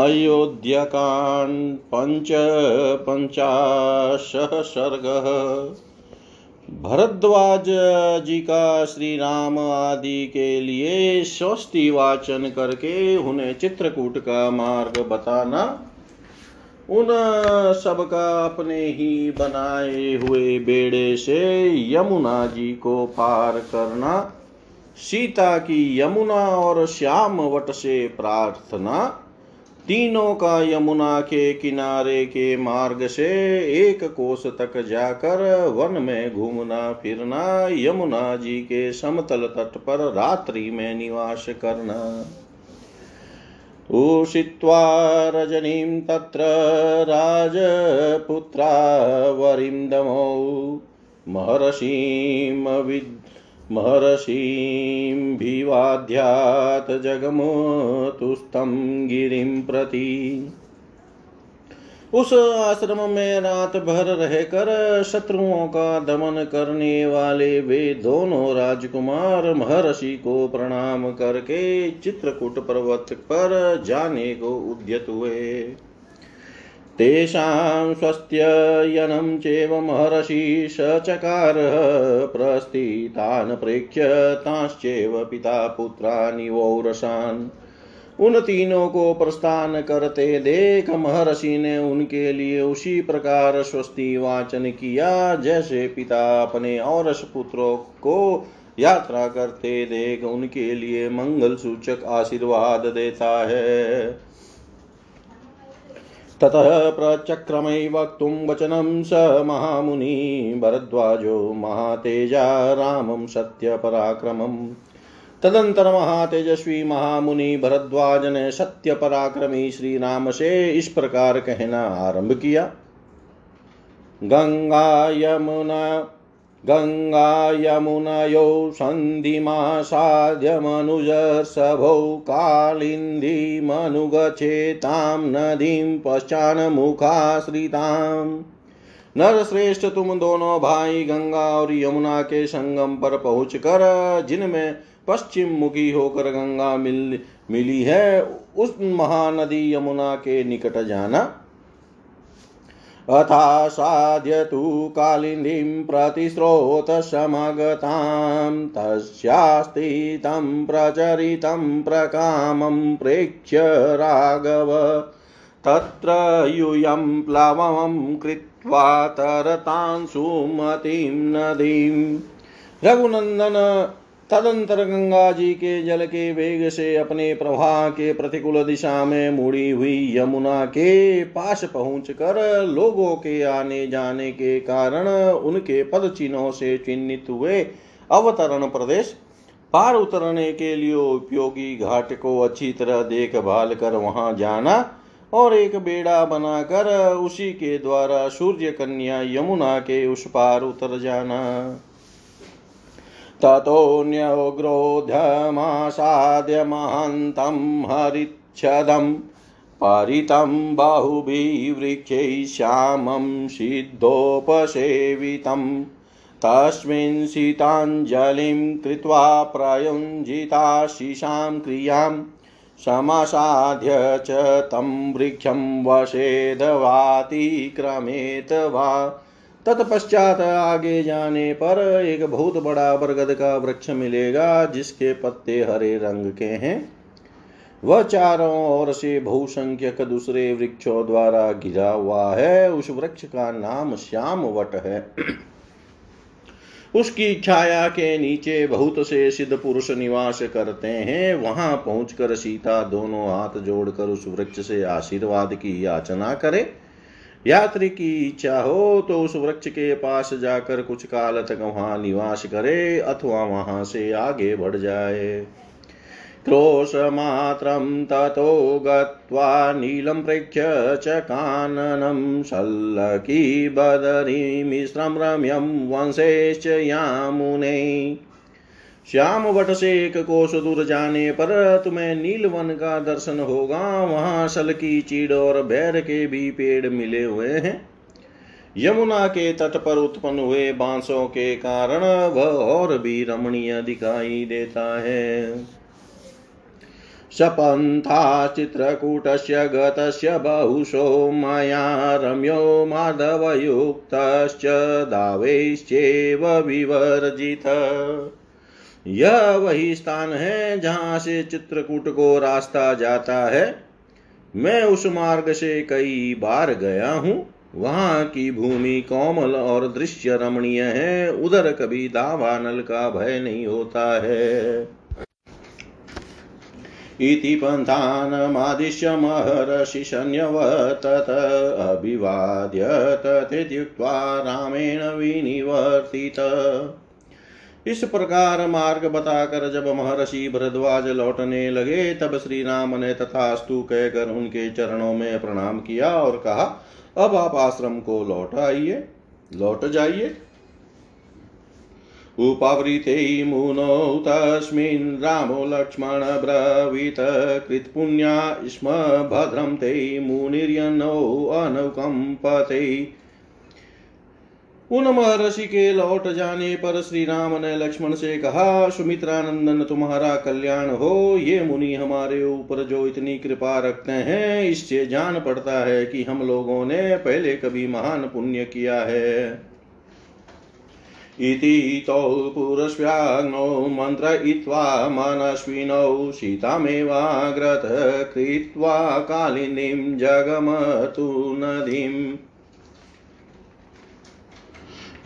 अयोध्याकाण्ड पञ्च पञ्चाशः सर्गः। भरद्वाज जी का श्री राम आदि के लिए स्वस्ति वाचन करके उन्हें चित्रकूट का मार्ग बताना, उन सब का अपने ही बनाए हुए बेड़े से यमुना जी को पार करना, सीता की यमुना और श्याम वट से प्रार्थना तीनों का यमुना के किनारे के मार्ग से एक कोस तक जाकर वन में घूमना फिरना, यमुना जी के समतल तट पर रात्रि में निवास करना। उषित्वा रजनीं तत्र राजपुत्रा वरिन्दमौ महर्षिं महर्षिभिवाद्यात् जगमोतुस्तं गिरिं प्रति। उस आश्रम में रात भर रहकर शत्रुओं का दमन करने वाले वे दोनों राजकुमार महर्षि को प्रणाम करके चित्रकूट पर्वत पर जाने को उद्यत हुए। तेषां स्वस्त्ययनं चैव महर्षि स चकार प्रस्थितान् प्रेक्ष्य पिता पुत्रानि वौरसान् उन तीनों को प्रस्थान करते देख महर्षि ने उनके लिए उसी प्रकार स्वस्ति वाचन किया, जैसे पिता अपने और पुत्रों को यात्रा करते देख उनके लिए मंगल सूचक आशीर्वाद देता है। ततः प्रचक्रमै वक्तुं वचनं स महामुनि भरद्वाजो महातेजा रामं सत्यपराक्रमम् तदंतर महातेजस्वी महामुनि भरद्वाज ने सत्य पराक्रमी श्री राम से इस प्रकार कहना आरंभ किया। गंगा यमुना गङ्गा यमुनयो सन्धिमासाद्यमनुजर्षभौ कालिन्दीमनुगच्छेतां नदीं पश्चान्मुखाश्रिताम् नरश्रेष्ठ तुम दोनों भाई गंगा और यमुना के संगम पर पहुंचकर जिनमें पश्चिम मुखी होकर गंगा मिल, मिली है, उस महानदी यमुना के निकट जाना। अथा साध्य तु कालिन्दीं प्रतिस्रोतसमगतां तस्यास्ति तं प्रचरितं प्रकामं प्रेक्ष्य राघव। तत्र यूयं प्लवं कृत्वा तरतां सुमतिं नदीं। रघुनन्दन तदंतर गंगा जी के जल के वेग से अपने प्रवाह के प्रतिकूल दिशा में मुड़ी हुई यमुना के पास पहुंचकर लोगों के आने जाने के कारण उनके पद चिन्हों से चिन्हित हुए अवतरण प्रदेश पार उतरने के लिए उपयोगी घाट को अच्छी तरह देखभाल कर वहाँ जाना और एक बेड़ा बनाकर उसी के द्वारा सूर्य कन्या यमुना के उस पार उतर जाना। ततोऽन्योग्रोधमासाद्य महान्तं हरिच्छदं परितं बाहुभिवृक्षैः श्यामं सिद्धोपसेवितं। तस्मिन् शीताञ्जलिं कृत्वा प्रयुञ्जिताशिषां क्रियाँ समासाद्य च तं वृक्षं वशेदवातिक्रमेत वा तत्पश्चात आगे जाने पर एक बहुत बड़ा बरगद का वृक्ष मिलेगा, जिसके पत्ते हरे रंग के हैं। वह चारों ओर से बहुसंख्यक दूसरे वृक्षों द्वारा घिरा हुआ है। उस वृक्ष का नाम श्याम वट है। उसकी छाया के नीचे बहुत से सिद्ध पुरुष निवास करते हैं। वहाँ पहुंचकर सीता दोनों हाथ जोड़कर उस वृक्ष से आशीर्वाद की याचना करे। यात्री की इच्छा हो तो उस वृक्ष के पास जाकर कुछ काल तक वहाँ निवास करे अथवा वहाँ से आगे बढ़ जाए। क्रोशमात्रं ततो गत्वा नीलं प्रेक्ष्य च काननं शल्लकीबदरीमिश्रं रम्यं वंशेश्च यामुने। श्याम वट से एक कोष दूर जाने पर तुम्हें नीलवन का दर्शन होगा। वहाँ सल की चीड़ और बैर के भी पेड़ मिले हुए हैं। यमुना के तट पर उत्पन्न हुए बांसों के कारण वह और भी रमणीय दिखाई देता है। सपन्था चित्रकूटस्य गतस्य बहुशो मया रम्यो माधवयुक्तश्च दावैश्चैव विवर्जित। यह वही स्थान है जहाँ से चित्रकूट को रास्ता जाता है। मैं उस मार्ग से कई बार गया हूँ, वहाँ की भूमि कोमल और दृश्य रमणीय है, उधर कभी दावानल का भय नहीं होता है। इति पन्थानमादिश्य महर्षि तत अभिवाद्य तथेत्युक्त्वा रामेण विनिवर्तित। इस प्रकार मार्ग बताकर जब महर्षि भरद्वाज लौटने लगे, तब श्री राम ने तथास्तु कहकर उनके चरणों में प्रणाम किया और कहा, अब आप आश्रम को लौट आइए, लौट जाइए। उपावृते मुनौ तस्मिन् रामो लक्ष्मण ब्रवीत कृत्पुण्या स्म भद्रं ते मुनिर्यनौ अनुकम्पते। उन महर्षि के लौट जाने पर श्री राम ने लक्ष्मण से कहा सुमित्रानंदन तुम्हारा कल्याण हो। ये मुनि हमारे ऊपर जो इतनी कृपा रखते हैं, इससे जान पड़ता है कि हम लोगों ने पहले कभी महान पुण्य किया है। इति तौ पुरस्व्याग्नौ मन्त्रयित्वा मनस्विनौ सीतामेवाग्रत कृत्वा कालिनीं जगमतु नदीम्।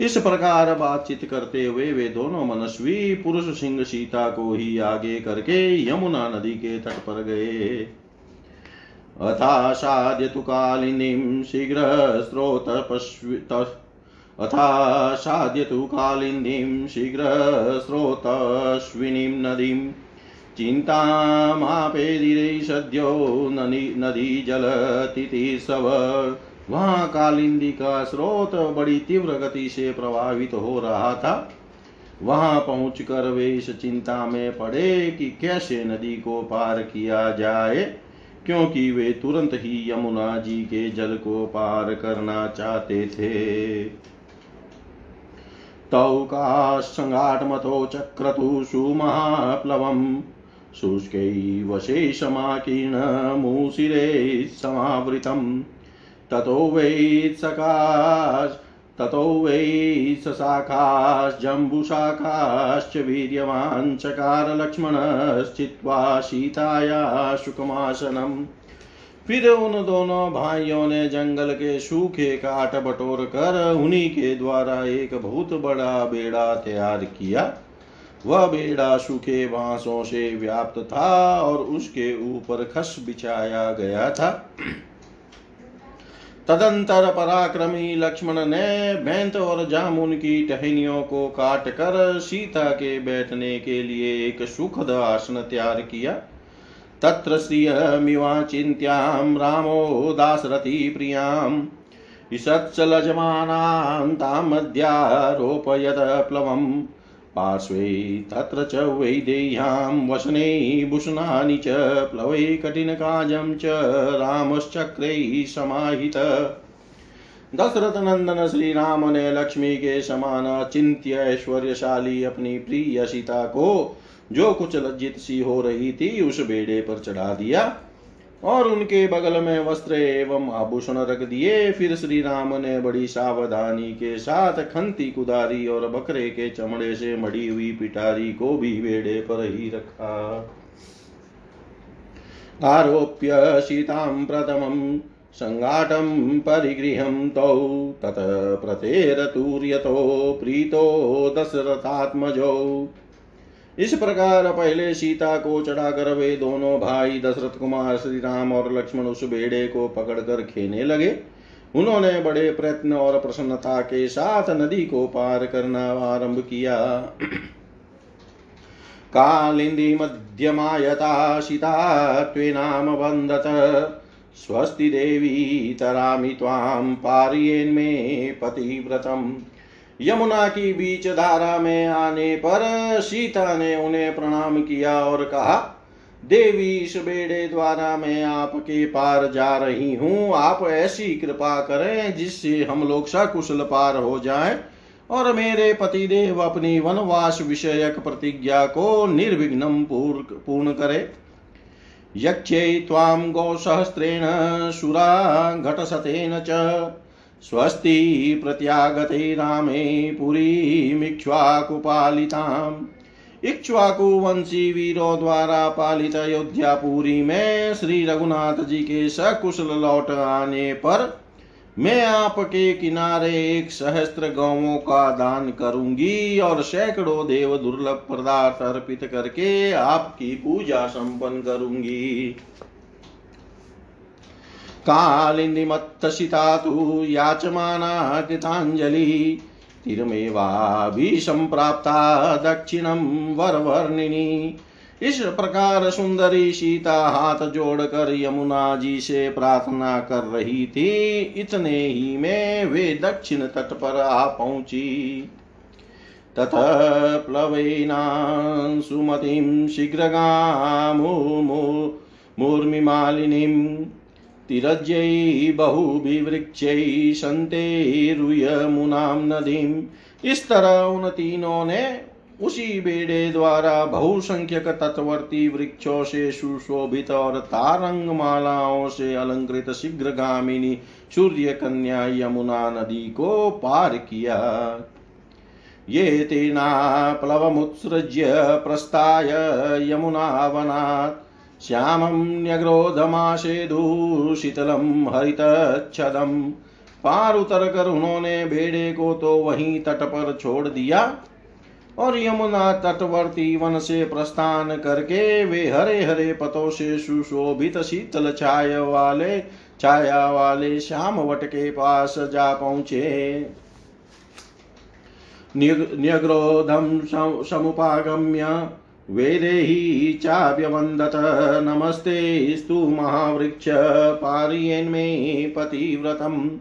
इस प्रकार बातचीत करते हुए वे दोनों मनस्वी पुरुष सिंह सीता को ही आगे करके यमुना नदी के तट पर गए। अथा साध्य तु कालिनीं अथा साध्य तु कालिन्दीं शीघ्र स्रोतस्विनीं नदीं। चिन्तामापेदिरे सद्यो नदी जलतिथिसव वहाँ कालिंदी का स्रोत बड़ी तीव्र गति से प्रभावित हो रहा था। वहाँ पहुंचकर वे इस चिंता में पड़े कि कैसे नदी को पार किया जाए, क्योंकि वे तुरंत ही यमुना जी के जल को पार करना चाहते थे। तौ का संघाटमतो चक्रतु सुमहाप्लवम् मूसिरे समावृतम्। ततो वै सकाश, ततो वै सशाखाश्जम्बुशाखाश्च वीर्यवान् चकार लक्ष्मणश्चित्वा सीताया सुखमासनम् फिर उन दोनों भाइयों ने जंगल के सूखे काट बटोर कर उन्हीं के द्वारा एक बहुत बड़ा बेड़ा तैयार किया। वह बेड़ा सूखे बांसों से व्याप्त था और उसके ऊपर खस बिछाया गया था। तदंतर पराक्रमी लक्ष्मण ने बैंत और जामुन की टहनियों को काट कर सीता के बैठने के लिए एक सुखद आसन तैयार किया। तत्र श्रियमिवाचिन्त्यां रामो दासरथी प्रियाम् ईषत्सलजमानां तामध्यारोपयत प्लवम्। पार्श्वे तत्र च वैदेह्यां वसने भूषणानि च, प्लवै कठिनकाजं च, रामश्चक्रै समाहित। दशरथ नंदन श्री राम ने लक्ष्मी के समान चिंत्य ऐश्वर्यशाली अपनी प्रिय सीता को जो कुछ लज्जित सी हो रही थी, उस बेड़े पर चढ़ा दिया। और उनके बगल में वस्त्र एवं आभूषण रख दिए। फिर श्री राम ने बड़ी सावधानी के साथ खंती कुदारी और बकरे के चमड़े से मड़ी हुई पिटारी को भी बेड़े पर ही रखा। आरोप्य सीतां प्रथमं सङ्गाटं परिगृहं तौ, तत प्रतेरतुर्यतो प्रीतो दशरथात्मजौ। इस प्रकार पहले सीता को चढ़ाकर वे दोनों भाई दशरथ कुमार श्री राम और लक्ष्मण उस बेड़े को पकड़कर खेने लगे। उन्होंने बड़े प्रयत्न और प्रसन्नता के साथ नदी को पार करना आरंभ किया। कालिंदी मध्यमायता सीता त्वेनाम वंदत स्वस्ति देवी तरामि त्वां पारियेन्मे पतिव्रतम्। यमुना की बीच धारा में आने पर सीता ने उन्हें प्रणाम किया और कहा, देवी, इस बेड़े द्वारा मैं आपके पार जा रही हूँ। आप ऐसी कृपा करें जिससे हम लोग सकुशल पार हो जाएँ और मेरे पतिदेव अपनी वनवास विषयक प्रतिज्ञा को निर्विघ्न पूर्ण करे। यक्षे त्वां गोसहस्रेण सुरा घटशतेन च स्वस्ति प्रत्यागते रामे पुरीमिक्ष्वाकुपालिताम् इक्ष्वाकुवंशी वीरों द्वारा पालित अयोध्यापुरी में श्री रघुनाथ जी के सकुशल लौट आने पर मैं आपके किनारे एक सहस्त्र गौों का दान करूँगी और सैकड़ों देव दुर्लभ पदार्थ अर्पित करके आपकी पूजा संपन्न करूँगी। कालिन्दीमत्तसिता तु याचमाना कृताञ्जलि तिरमेवाभिसम्प्राप्ता दक्षिणं वरवर्णिनी। इस प्रकार सुंदरी सीता हाथ जोड़कर यमुना जी से प्रार्थना कर रही थी। इतने ही में वे दक्षिण तट पर आ पहुँची। तत प्लवेना सुमतिं शीघ्रगामुर्मिमालिनीं तिरज्यै बहुभिवृक्षै सन्तेरुयमुनां नदीम् इस तरह उन तीनों ने उसी बेड़े द्वारा बहुसंख्यक तत्वर्ती वृक्षों से सुशोभित और तारंग मालाओं से अलंकृत शीघ्र गामिनी सूर्य कन्या यमुना नदी को पार किया। ये तेना प्लवमुत्सृज्य यमुना यमुनावनात्। श्यामं न्यग्रोधमाशेदु शीतलं हरितच्छदम् पार उतर कर उन्होंने भेड़े को तो वहीं तट पर छोड़ दिया और यमुना तटवर्ती वन से प्रस्थान करके वे हरे हरे पतों से सुशोभित शीतल छाया वाले छाया वाले श्याम वट के पास जा पहुँचे। न्यग्रोधम समुपागम्य वेदेहि चाभ्यवन्दत नमस्ते, स्तु महावृक्ष, पारियन्मे पतिव्रतम।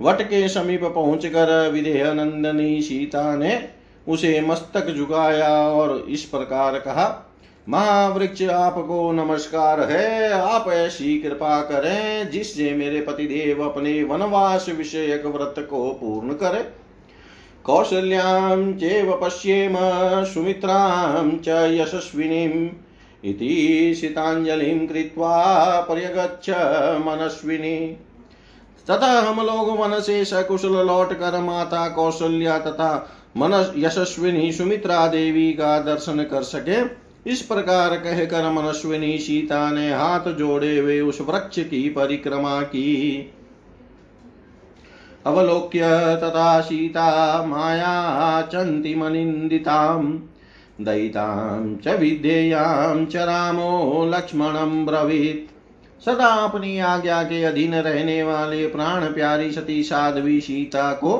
वट के समीप पहुंचकर विदेह नंदनी सीता ने उसे मस्तक झुकाया और इस प्रकार कहा, महावृक्ष, आपको नमस्कार है। आप ऐसी कृपा करें जिससे मेरे पतिदेव अपने वनवास विषयक व्रत को पूर्ण करे। कौशल्यां चेव पश्येम सुमित्रां च यशस्विनीम् इति शीताञ्जलिं कृत्वा पर्यगच्छ मनस्विनी। तथा हम लोग वन से सकुशल लौट कर माता कौशल्या तथा मन यशस्विनी सुमित्रा देवी का दर्शन कर सके। इस प्रकार कहकर मनस्विनी सीता ने हाथ जोड़े हुए उस वृक्ष की परिक्रमा की। अवलोक्य तथा सीता माया चन्तिमनिन्दिताम् दयितां च विधेयां च रामो लक्ष्मणं ब्रवीत्। सदा अपनी आज्ञा के अधीन रहने वाले प्राण प्यारी सती साध्वी सीता को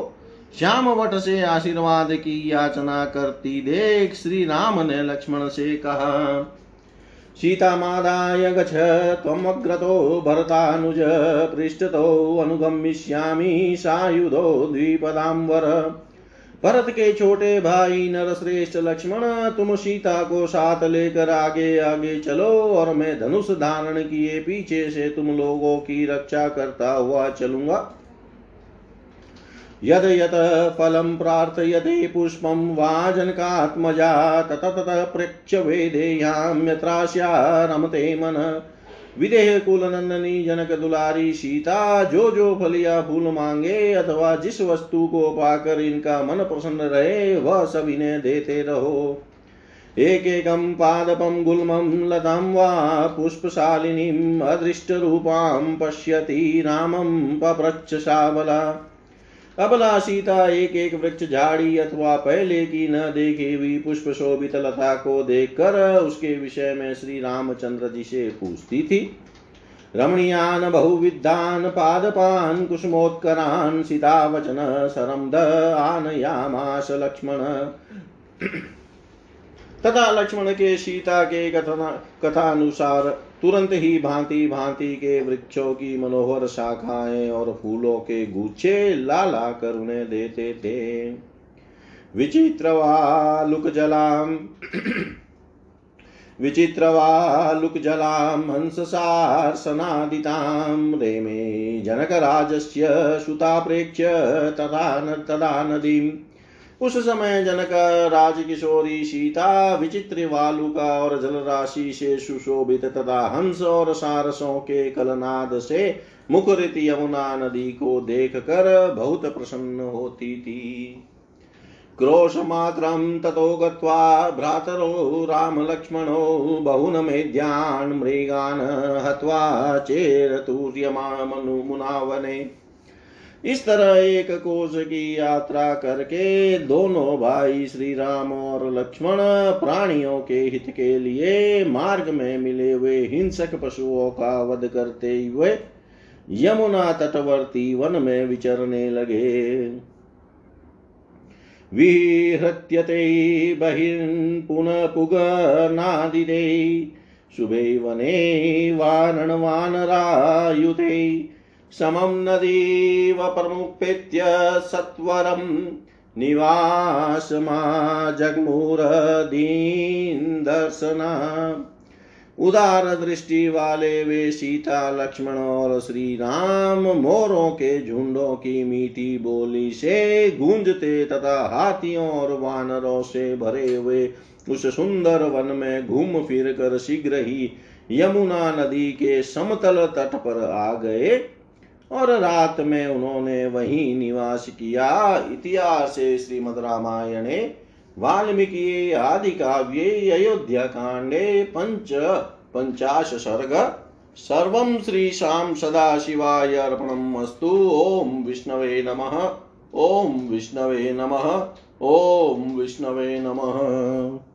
श्याम वट से आशीर्वाद की याचना करती देख श्री राम ने लक्ष्मण से कहा सीता मादाय गच्छ, त्वमग्रतो भरतानुज, पृष्ठतो अनुगमिष्यामि सायुधो द्विपदाम्बर। भरत के छोटे भाई नरश्रेष्ठ लक्ष्मण, तुम सीता को साथ लेकर आगे आगे चलो और मैं धनुष धारण किए पीछे से तुम लोगों की रक्षा करता हुआ चलूँगा। यद यत फलं प्रार्थयते पुष्पं वा जनकात्मजा तत तत प्रेक्ष्य वेदेयां यत्रास्या रमते मन। विदेह कुल नंदनी, जनक दुलारी, सीता, जो जो फल या फूल मांगे, अथवा जिस वस्तु को पाकर इनका मन प्रसन्न रहे, वह सब इन्हें देते रहो। एकैकं पादपं गुल्मं लतां वा पुष्पशालिनीम् अदृष्टरूपां पश्यति रामं पप्रच्छ शाबला। अबला सीता एक एक वृक्ष झाड़ी अथवा पहले की न देखी हुई पुष्प शोभित लता को देखकर उसके विषय में श्री रामचंद्र जी से पूछती थी। रमणीयान बहुविद्धान पादपान, कुसुमोत्करान सीता वचन सरम द आनयामास, लक्ष्मण। तथा लक्ष्मण के सीता के कथना कथानुसार तुरंत ही भांति भांति के वृक्षों की मनोहर शाखाएँ और फूलों के गुच्छे ला ला कर उन्हें देते थे। विचित्रवालुक जलाम विचित्रवालुकजलां हंससार्सनादितां रेमे जनकराजस्य सुता प्रेक्ष्य तदा तदा नदीं उस समय जनक राज किशोरी सीता, विचित्र वालुका और जल राशि से सुशोभित तथा हंस और सारसों के कलनाद से मुखरित यमुना नदी को देख कर बहुत प्रसन्न होती थी। क्रोशमात्रं ततो गत्वा भ्रातरो रामलक्ष्मणो बहुनमेध्यान् मृगान् हत्वा चेरतुर्यमामनुमुनावने इस तरह एक कोष की यात्रा करके दोनों भाई श्री राम और लक्ष्मण प्राणियों के हित के लिए मार्ग में मिले हुए हिंसक पशुओं का वध करते हुए यमुना तटवर्ती वन में विचरने लगे। विहृत्यते बहिर्पुनः पुगनादिदे शुभे वने वानरवानरायुते समं नदीव प्रमुपेत्य सत्वरं निवासमा जगमुरदीन दर्शना उदार दृष्टि वाले वे सीता, लक्ष्मण और श्री राम मोरों के झुंडों की मीठी बोली से गूंजते तथा हाथियों और वानरों से भरे हुए उस सुंदर वन में घूम फिर कर शीघ्र ही यमुना नदी के समतल तट पर आ गए। और रात में उन्होंने वहीं निवास किया। इतिहास श्रीमद रामायणे, वाल्मीकि आदि काव्ये, अयोध्या कांडे, पंच पंचाश सर्ग सर्वं श्रीशां सदाशिवाय अर्पणम् अस्तु। ॐ विष्णवे नमः। ॐ विष्णवे नमः। ॐ विष्णवे नमः।